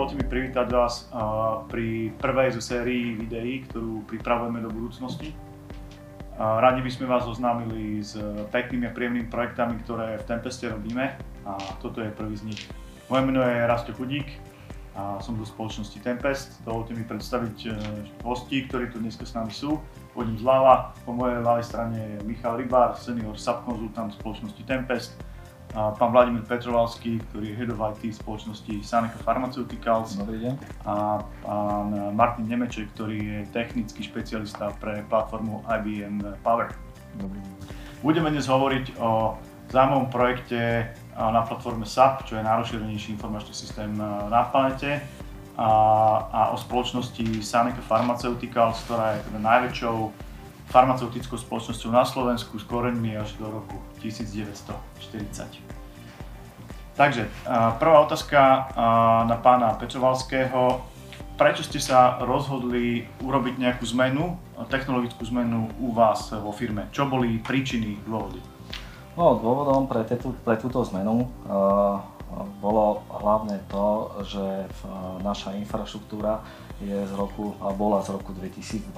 dovolte mi privítať vás pri prvej zo sérií videí, ktorú pripravujeme do budúcnosti. Radi by sme vás oznámili s peknými a príjemnými projektami, ktoré v Tempeste robíme a toto je prvý z nich. Moje meno je Rasto Chudík a som do spoločnosti Tempest. Dovolte mi predstaviť e, hostí, ktorí tu dnes s nami sú. Pôjdem zľava, po mojej ľavej strane je Michal Rybár, senior subkonzultant spoločnosti Tempest pán Vladimír Petrovalský, ktorý je Head of IT spoločnosti Saneca Pharmaceuticals. Dobrý deň. A pán Martin Nemeček, ktorý je technický špecialista pre platformu IBM Power. Dobrý deň. Budeme dnes hovoriť o zaujímavom projekte na platforme SAP, čo je najrozšírenejší informačný systém na planete a, a o spoločnosti Saneca Pharmaceuticals, ktorá je teda najväčšou farmaceutickou spoločnosťou na Slovensku s koreňmi až do roku 1940. Takže prvá otázka na pána Pečovalského. Prečo ste sa rozhodli urobiť nejakú zmenu, technologickú zmenu u vás vo firme? Čo boli príčiny, dôvody? No, dôvodom pre, tetu, pre túto zmenu uh, bolo hlavne to, že v, naša infraštruktúra je z roku, a bola z roku 2012.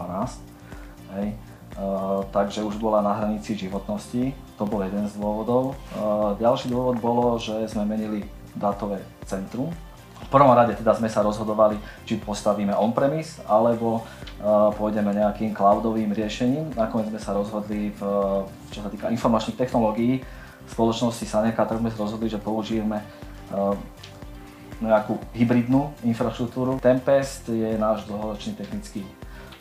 Hej. Uh, takže už bola na hranici životnosti, to bol jeden z dôvodov. Uh, ďalší dôvod bolo, že sme menili dátové centrum. V prvom rade teda sme sa rozhodovali, či postavíme on-premise, alebo uh, pôjdeme nejakým cloudovým riešením. Nakoniec sme sa rozhodli, v, čo sa týka informačných technológií, spoločnosti Saneka, tak sme sa rozhodli, že použijeme nejakú hybridnú infraštruktúru. Tempest je náš dlhoročný technický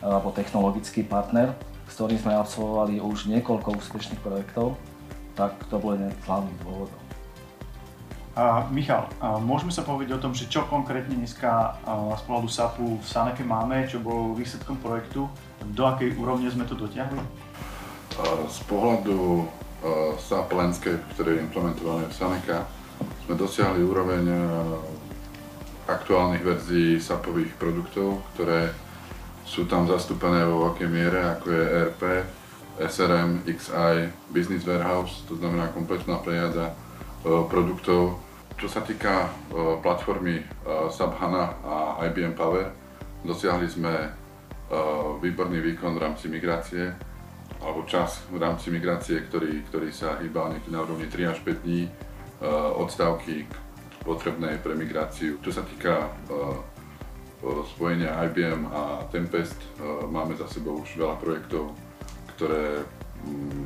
alebo technologický partner, s ktorým sme absolvovali už niekoľko úspešných projektov, tak to bol jeden z hlavných dôvodov. A Michal, a môžeme sa povedať o tom, že čo konkrétne dneska z pohľadu SAPu v Saneke máme, čo bol výsledkom projektu, do akej úrovne sme to dotiahli? Z pohľadu SAP Landscape, ktorý je implementovaný v Saneka, sme dosiahli úroveň aktuálnych verzií SAPových produktov, ktoré sú tam zastúpené vo veľkej miere, ako je ERP, SRM, XI, Business Warehouse, to znamená kompletná prejazda e, produktov. Čo sa týka e, platformy e, SAP HANA a IBM Power, dosiahli sme výborný výkon v rámci migrácie, alebo čas v rámci migrácie, ktorý, ktorý sa hýbal niekde na úrovni 3 až 5 dní odstávky potrebnej pre migráciu. Čo sa týka spojenia IBM a Tempest máme za sebou už veľa projektov, ktoré mm,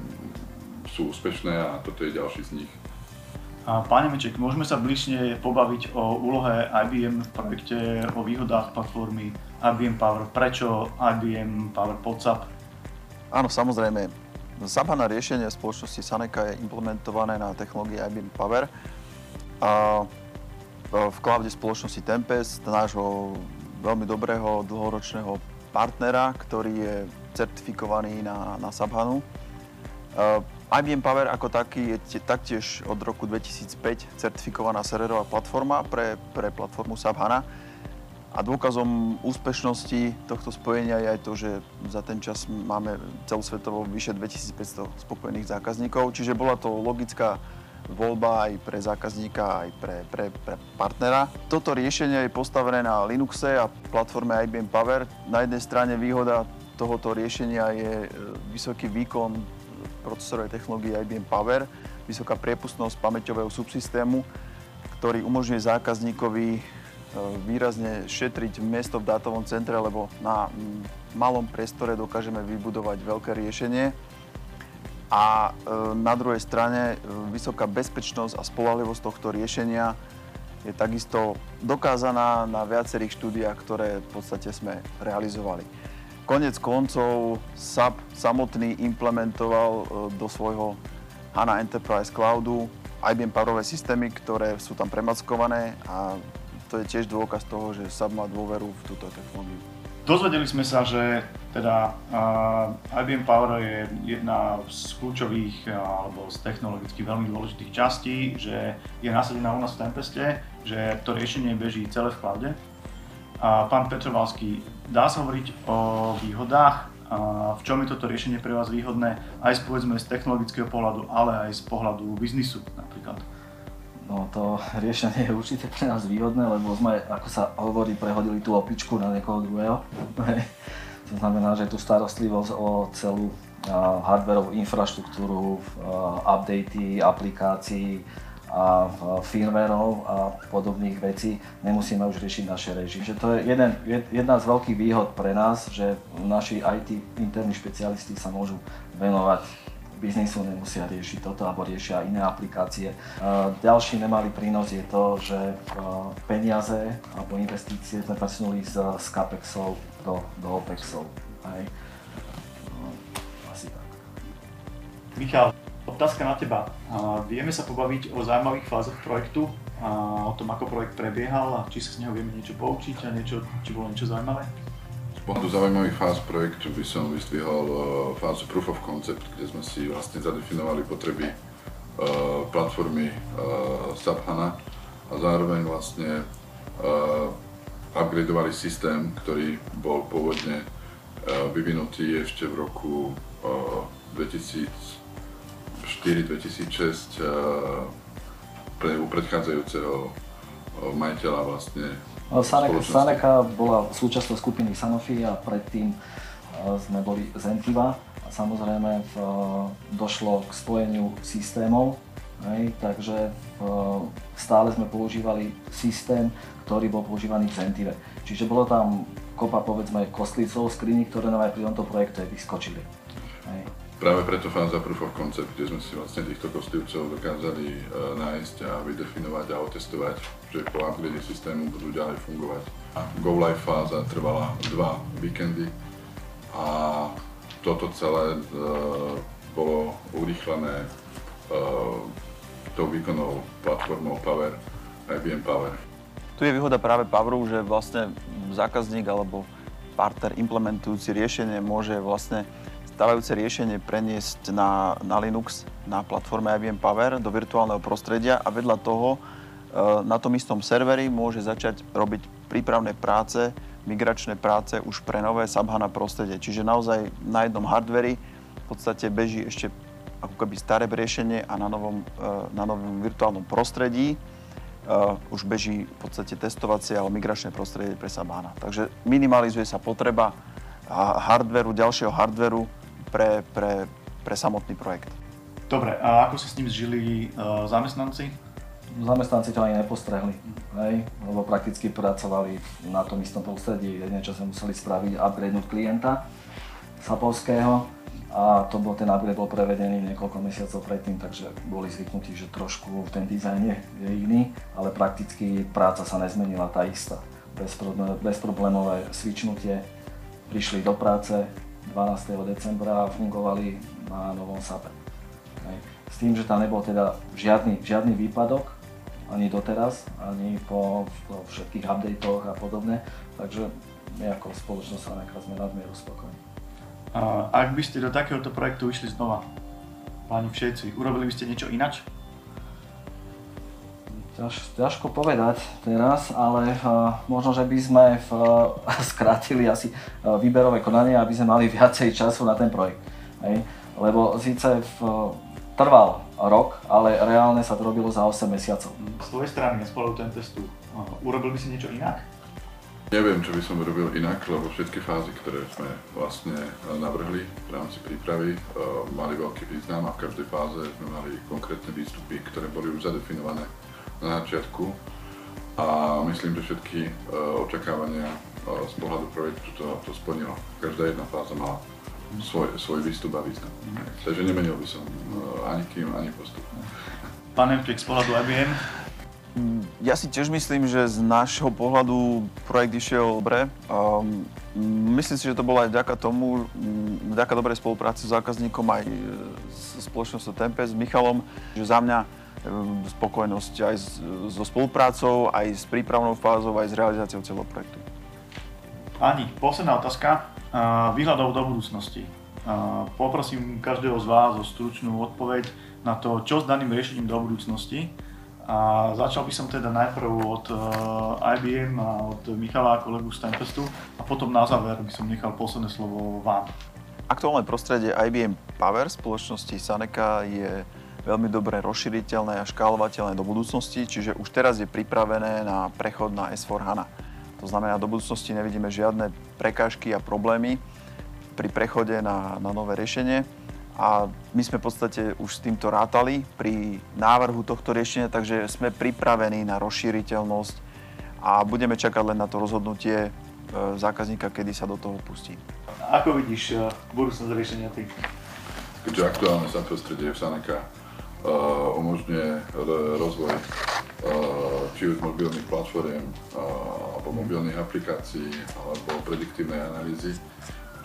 sú úspešné a toto je ďalší z nich. Pane Meček, môžeme sa bližšie pobaviť o úlohe IBM v projekte, o výhodách platformy IBM Power. Prečo IBM Power PodSap? Áno, samozrejme. Zabhaná riešenie spoločnosti Saneca je implementované na technológii IBM Power. A v cloude spoločnosti Tempest, nášho veľmi dobrého dlhoročného partnera, ktorý je certifikovaný na, na Sabhanu. Uh, IBM Power ako taký je taktiež od roku 2005 certifikovaná serverová platforma pre, pre platformu Sabhana. A dôkazom úspešnosti tohto spojenia je aj to, že za ten čas máme celosvetovo vyše 2500 spokojných zákazníkov, čiže bola to logická voľba aj pre zákazníka, aj pre, pre, pre partnera. Toto riešenie je postavené na Linuxe a platforme IBM Power. Na jednej strane výhoda tohoto riešenia je e, vysoký výkon procesorovej technológie IBM Power, vysoká priepustnosť pamäťového subsystému, ktorý umožňuje zákazníkovi e, výrazne šetriť miesto v dátovom centre, lebo na malom priestore dokážeme vybudovať veľké riešenie a e, na druhej strane e, vysoká bezpečnosť a spolahlivosť tohto riešenia je takisto dokázaná na viacerých štúdiách, ktoré v podstate sme realizovali. Konec koncov SAP samotný implementoval e, do svojho HANA Enterprise Cloudu IBM Powerové systémy, ktoré sú tam premackované a to je tiež dôkaz toho, že SAP má dôveru v túto technológiu. Dozvedeli sme sa, že teda uh, IBM Power je jedna z kľúčových alebo z technologicky veľmi dôležitých častí, že je nasadená u nás v Tempeste, že to riešenie beží celé v cloude. A pán Petrovalský, dá sa hovoriť o výhodách, a v čom je toto riešenie pre vás výhodné aj z, povedzme, z technologického pohľadu, ale aj z pohľadu biznisu napríklad? No to riešenie je určite pre nás výhodné, lebo sme, ako sa hovorí, prehodili tú opičku na niekoho druhého. to znamená, že tú starostlivosť o celú hardwareovú infraštruktúru, updaty aplikácií a firmwareov a podobných vecí nemusíme už riešiť naše režim. Že to je jeden, jedna z veľkých výhod pre nás, že naši IT interní špecialisti sa môžu venovať biznisu nemusia riešiť toto alebo riešia iné aplikácie. Ďalší nemalý prínos je to, že peniaze alebo investície sme presunuli z, z CAPEXov do, do OPEXov. Hej. No, asi tak. Michal, otázka na teba. Vieme sa pobaviť o zaujímavých fázach projektu, o tom, ako projekt prebiehal a či sa z neho vieme niečo poučiť a niečo, či bolo niečo zaujímavé? Pohľadu zaujímavých fáz projektu by som vystvihol uh, fázu Proof of Concept, kde sme si vlastne zadefinovali potreby uh, platformy uh, SAP a zároveň vlastne upgradeovali systém, ktorý bol pôvodne vyvinutý ešte v roku 2004-2006 pre, predchádzajúceho majiteľa vlastne Saneka, Saneka bola súčasťou skupiny Sanofi a predtým e, sme boli Zentiva a samozrejme v, e, došlo k spojeniu systémov, hej, takže v, stále sme používali systém, ktorý bol používaný v Zentive. Čiže bolo tam kopa povedzme kostlícov, skriní, ktoré nám aj pri tomto projekte vyskočili. Práve preto fáza Proof of Concept, kde sme si vlastne týchto kostlivcov dokázali uh, nájsť a vydefinovať a otestovať, že po upgrade systému budú ďalej fungovať. A Go Live fáza trvala dva víkendy a toto celé uh, bolo urýchlené uh, tou výkonnou platformou Power, IBM Power. Tu je výhoda práve Poweru, že vlastne zákazník alebo partner implementujúci riešenie môže vlastne stávajúce riešenie preniesť na, na Linux, na platforme IBM Power do virtuálneho prostredia a vedľa toho e, na tom istom serveri môže začať robiť prípravné práce, migračné práce už pre nové SAP prostredie. Čiže naozaj na jednom hardveri v podstate beží ešte ako keby staré riešenie a na novom, e, na novom virtuálnom prostredí uh, už beží v podstate testovacie alebo migračné prostredie pre SAP Takže minimalizuje sa potreba hardveru, ďalšieho hardveru pre, pre, pre samotný projekt. Dobre, a ako sa s ním zžili uh, zamestnanci? Zamestnanci to ani nepostrehli, hej, lebo prakticky pracovali na tom istom prostredí. Jedine, čo sme museli spraviť, upgrade klienta sapovského a to bol, ten upgrade bol prevedený niekoľko mesiacov predtým, takže boli zvyknutí, že trošku ten dizajn je, je iný, ale prakticky práca sa nezmenila tá istá. bezproblémové svičnutie, prišli do práce, 12. decembra fungovali na novom SAPE. S tým, že tam nebol teda žiadny, žiadny výpadok, ani doteraz, ani po, všetkých updatech a podobne, takže my ako spoločnosť Saneka sme nadmieru spokojní. Ak by ste do takéhoto projektu išli znova, páni všetci, urobili by ste niečo inač? Ťaž, ťažko povedať teraz, ale uh, možno, že by sme uh, skrátili asi uh, výberové konanie, aby sme mali viacej času na ten projekt. Hej? Lebo síce uh, trval rok, ale reálne sa to robilo za 8 mesiacov. Z tvojej strany, spolu ten testu, uh, urobil by si niečo inak? Neviem, čo by som robil inak, lebo všetky fázy, ktoré sme vlastne navrhli v rámci prípravy, mali veľký význam a v každej fáze sme mali konkrétne výstupy, ktoré boli už zadefinované na začiatku a myslím, že všetky uh, očakávania uh, z pohľadu projektu to, to splnilo. Každá jedna fáza mala svoj, svoj výstup a význam. Takže nemenil by som uh, ani kým, ani postup. Pán Empik, z pohľadu IBM? Ja si tiež myslím, že z nášho pohľadu projekt išiel dobre. Um, myslím si, že to bolo aj vďaka tomu, mm, vďaka dobrej spolupráci s zákazníkom aj s spoločnosťou Tempest, s Michalom, že za mňa spokojnosť aj so spoluprácou, aj s prípravnou fázou, aj s realizáciou celého projektu. Ani, posledná otázka. Výhľadov do budúcnosti. Poprosím každého z vás o stručnú odpoveď na to, čo s daným riešením do budúcnosti. A začal by som teda najprv od IBM a od Michala, kolegu z Tempestu a potom na záver by som nechal posledné slovo vám. Aktuálne prostredie IBM Power spoločnosti Saneka je veľmi dobre rozšíriteľné a škálovateľné do budúcnosti, čiže už teraz je pripravené na prechod na S4 HANA. To znamená, do budúcnosti nevidíme žiadne prekážky a problémy pri prechode na, na nové riešenie. A my sme v podstate už s týmto rátali pri návrhu tohto riešenia, takže sme pripravení na rozšíriteľnosť a budeme čakať len na to rozhodnutie e, zákazníka, kedy sa do toho pustí. Ako vidíš e, budúcnosť riešenia ty? Keďže aktuálne sa prostredie v Saneka umožňuje rozvoj uh, či už mobilných platform uh, alebo mobilných aplikácií alebo prediktívnej analýzy,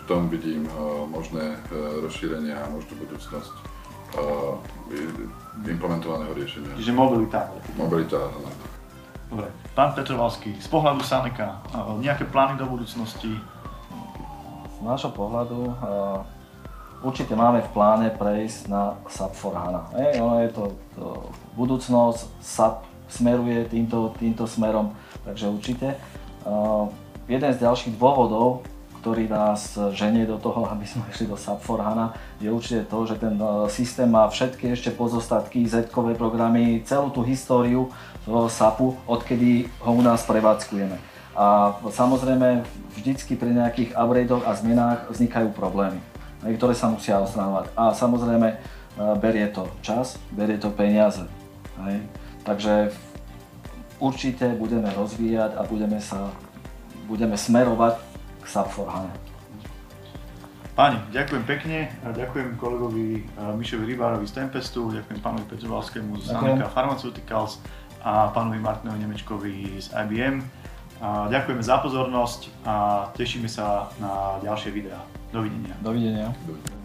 v tom vidím uh, možné uh, rozšírenie a možnú budúcnosť uh, implementovaného riešenia. Čiže mobilita. Mobilita, áno. Dobre. Pán Petrovalský, z pohľadu Saneka, nejaké plány do budúcnosti? Z nášho pohľadu určite máme v pláne prejsť na SAP for HANA. Hey, ono je to, to budúcnosť, SAP smeruje týmto, týmto smerom, takže určite. Uh, jeden z ďalších dôvodov, ktorý nás ženie do toho, aby sme išli do SAP for HANA, je určite to, že ten systém má všetky ešte pozostatky, Z-kové programy, celú tú históriu SAPu, odkedy ho u nás prevádzkujeme. A samozrejme, vždycky pri nejakých upgradeoch a zmenách vznikajú problémy ktoré sa musia odstraňovať. A samozrejme e, berie to čas, berie to peniaze. Hej. Takže určite budeme rozvíjať a budeme, sa, budeme smerovať k SAP for HANA. Páni, ďakujem pekne. Ďakujem kolegovi e, Mišovi Rybárovi z Tempestu, ďakujem pánovi Petrovalskému z Saneka Pharmaceuticals a pánovi Martinovi Nemečkovi z IBM. Ďakujeme za pozornosť a tešíme sa na ďalšie videá. Dovidenia. Dovidenia. Dovidenia.